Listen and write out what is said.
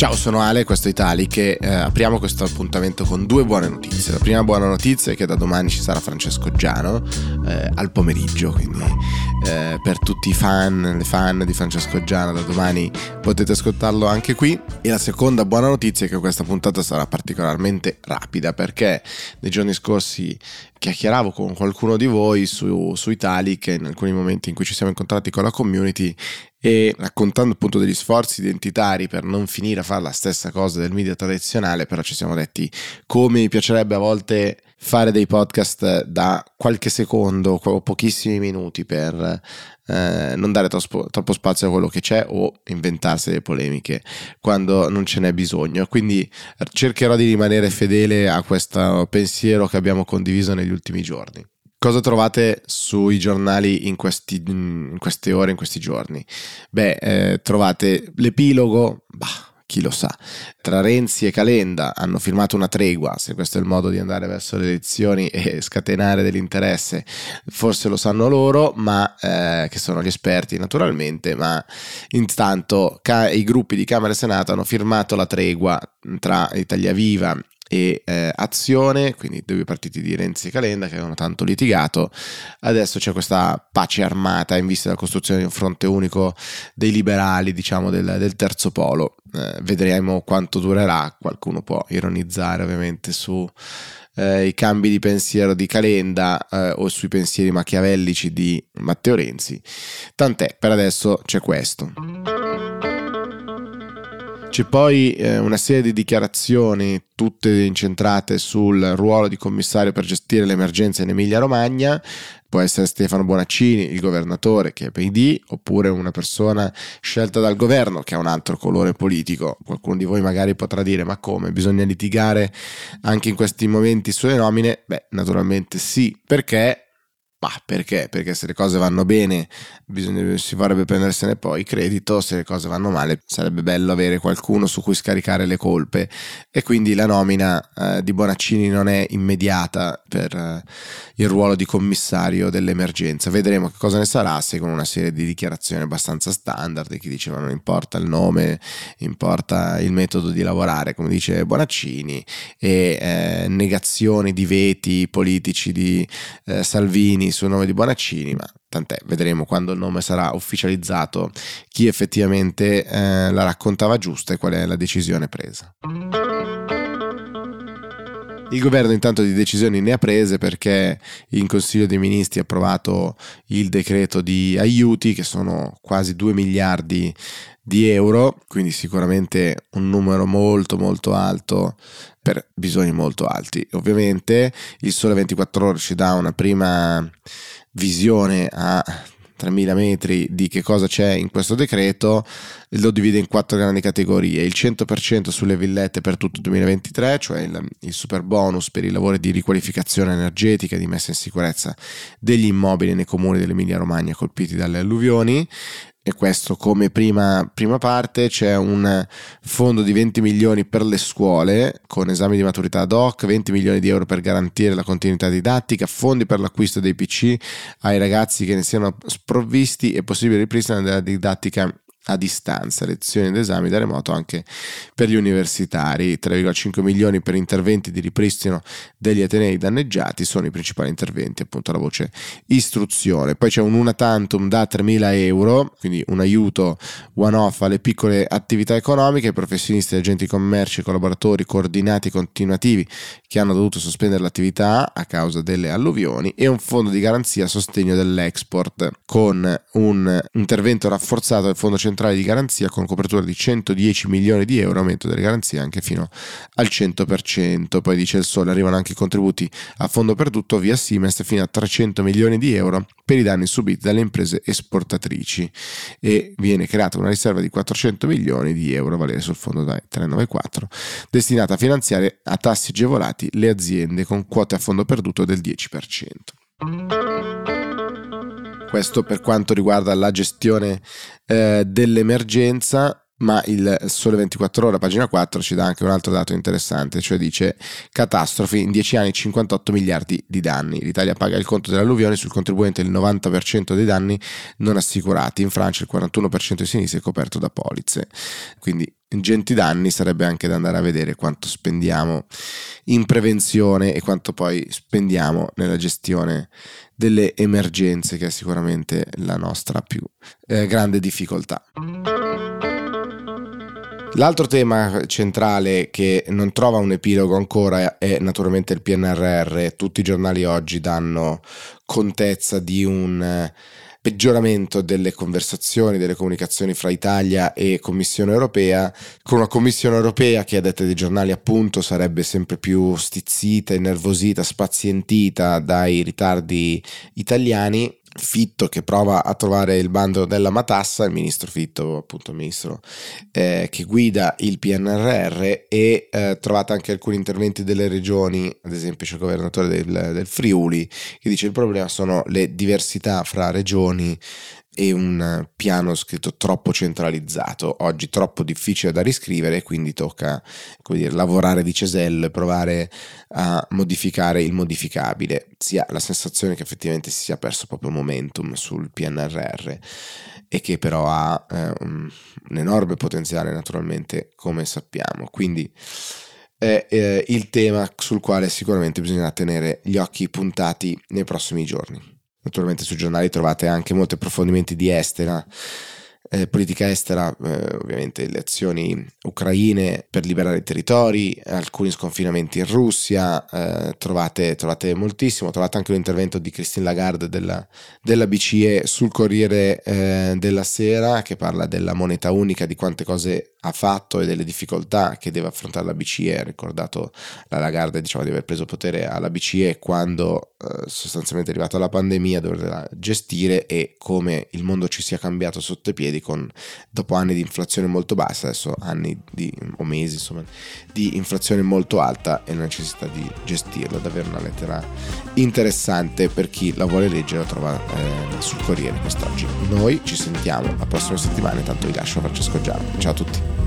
Ciao, sono Ale, questo è Italic e eh, apriamo questo appuntamento con due buone notizie. La prima buona notizia è che da domani ci sarà Francesco Giano eh, al pomeriggio, quindi eh, per tutti i fan, le fan di Francesco Giano da domani potete ascoltarlo anche qui. E la seconda buona notizia è che questa puntata sarà particolarmente rapida perché nei giorni scorsi chiacchieravo con qualcuno di voi su, su Italic in alcuni momenti in cui ci siamo incontrati con la community e raccontando appunto degli sforzi identitari per non finire a fare la stessa cosa del media tradizionale, però ci siamo detti come mi piacerebbe a volte fare dei podcast da qualche secondo o pochissimi minuti per eh, non dare troppo, troppo, spazio a quello che c'è o inventarsi delle polemiche quando non ce n'è bisogno. Quindi cercherò di rimanere fedele a questo pensiero che abbiamo condiviso negli ultimi giorni. Cosa trovate sui giornali in, questi, in, queste ore, in questi giorni? Beh, eh, trovate l'epilogo, bah, chi lo sa. Tra Renzi e Calenda hanno firmato una tregua, se questo è il modo di andare verso le elezioni e scatenare dell'interesse, forse lo sanno loro, ma eh, che sono gli esperti naturalmente, ma intanto ca- i gruppi di Camera e Senato hanno firmato la tregua tra Italia Viva e eh, Azione, quindi due partiti di Renzi e Calenda che avevano tanto litigato. Adesso c'è questa pace armata in vista della costruzione di un fronte unico dei liberali, diciamo del, del terzo polo. Eh, vedremo quanto durerà. Qualcuno può ironizzare ovviamente su eh, i cambi di pensiero di Calenda eh, o sui pensieri machiavellici di Matteo Renzi. Tant'è, per adesso c'è questo. C'è poi eh, una serie di dichiarazioni, tutte incentrate sul ruolo di commissario per gestire l'emergenza in Emilia-Romagna. Può essere Stefano Bonaccini, il governatore che è PD, oppure una persona scelta dal governo che ha un altro colore politico. Qualcuno di voi magari potrà dire: Ma come? Bisogna litigare anche in questi momenti sulle nomine? Beh, naturalmente sì, perché ma perché? Perché se le cose vanno bene bisogna, si vorrebbe prendersene poi credito, se le cose vanno male sarebbe bello avere qualcuno su cui scaricare le colpe e quindi la nomina eh, di Bonaccini non è immediata per eh, il ruolo di commissario dell'emergenza. Vedremo che cosa ne sarà se con una serie di dichiarazioni abbastanza standard, chi diceva non importa il nome, importa il metodo di lavorare, come dice Bonaccini, e eh, negazioni di veti politici di eh, Sul nome di Bonaccini, ma tant'è, vedremo quando il nome sarà ufficializzato chi effettivamente eh, la raccontava giusta e qual è la decisione presa. Il governo intanto di decisioni ne ha prese perché in Consiglio dei Ministri ha approvato il decreto di aiuti che sono quasi 2 miliardi di euro, quindi sicuramente un numero molto molto alto per bisogni molto alti. Ovviamente il Sole 24 ore ci dà una prima visione a 3.000 metri di che cosa c'è in questo decreto, lo divide in quattro grandi categorie, il 100% sulle villette per tutto il 2023, cioè il, il super bonus per i lavori di riqualificazione energetica e di messa in sicurezza degli immobili nei comuni dell'Emilia Romagna colpiti dalle alluvioni, e questo come prima, prima, parte c'è un fondo di 20 milioni per le scuole con esami di maturità ad hoc, 20 milioni di euro per garantire la continuità didattica, fondi per l'acquisto dei PC ai ragazzi che ne siano sprovvisti e possibile ripristino della didattica a distanza, lezioni ed esami da remoto anche per gli universitari. 3,5 milioni per interventi di ripristino degli atenei danneggiati sono i principali interventi, appunto la voce istruzione. Poi c'è un una tantum da 3.000 euro, quindi un aiuto one-off alle piccole attività economiche, professionisti, agenti commerci, collaboratori coordinati continuativi che hanno dovuto sospendere l'attività a causa delle alluvioni e un fondo di garanzia a sostegno dell'export con un intervento rafforzato del fondo centrale centrale di garanzia con copertura di 110 milioni di euro, aumento delle garanzie anche fino al 100%. Poi dice il Sole, arrivano anche i contributi a fondo perduto via Siemens fino a 300 milioni di euro per i danni subiti dalle imprese esportatrici e viene creata una riserva di 400 milioni di euro valere sul fondo 394 destinata a finanziare a tassi agevolati le aziende con quote a fondo perduto del 10%. Questo per quanto riguarda la gestione eh, dell'emergenza, ma il Sole 24 Ore, pagina 4, ci dà anche un altro dato interessante, cioè dice catastrofi, in 10 anni 58 miliardi di danni. L'Italia paga il conto delle alluvioni, sul contribuente il 90% dei danni non assicurati, in Francia il 41% dei sinistri è coperto da polizze. Quindi ingenti danni sarebbe anche da andare a vedere quanto spendiamo in prevenzione e quanto poi spendiamo nella gestione delle emergenze che è sicuramente la nostra più eh, grande difficoltà. L'altro tema centrale che non trova un epilogo ancora è naturalmente il PNRR. Tutti i giornali oggi danno contezza di un peggioramento delle conversazioni, delle comunicazioni fra Italia e Commissione europea, con una Commissione europea che a detta dei giornali appunto sarebbe sempre più stizzita, innervosita, spazientita dai ritardi italiani Fitto che prova a trovare il bando della matassa, il ministro Fitto, appunto ministro eh, che guida il PNRR e eh, trovate anche alcuni interventi delle regioni, ad esempio c'è il governatore del, del Friuli che dice il problema sono le diversità fra regioni e un piano scritto troppo centralizzato, oggi troppo difficile da riscrivere, quindi tocca dire, lavorare di ceselle, provare a modificare il modificabile. Si ha la sensazione che effettivamente si sia perso proprio momentum sul PNRR e che però ha eh, un, un enorme potenziale naturalmente, come sappiamo. Quindi è eh, il tema sul quale sicuramente bisognerà tenere gli occhi puntati nei prossimi giorni. Naturalmente sui giornali trovate anche molti approfondimenti di estera, eh, politica estera, eh, ovviamente le azioni ucraine per liberare i territori, alcuni sconfinamenti in Russia, eh, trovate, trovate, moltissimo, trovate anche l'intervento di Christine Lagarde della, della BCE sul Corriere eh, della Sera che parla della moneta unica, di quante cose ha fatto e delle difficoltà che deve affrontare la BCE. Ha ricordato la Lagarde diciamo, di aver preso potere alla BCE quando eh, sostanzialmente è arrivata la pandemia, doverla gestire e come il mondo ci sia cambiato sotto i piedi con, dopo anni di inflazione molto bassa, adesso anni di, o mesi insomma, di inflazione molto alta e la necessità di gestirla. Davvero una lettera interessante per chi la vuole leggere, la trova eh, sul Corriere quest'oggi. Noi ci sentiamo la prossima settimana, intanto vi lascio Francesco Giano. Ciao a tutti.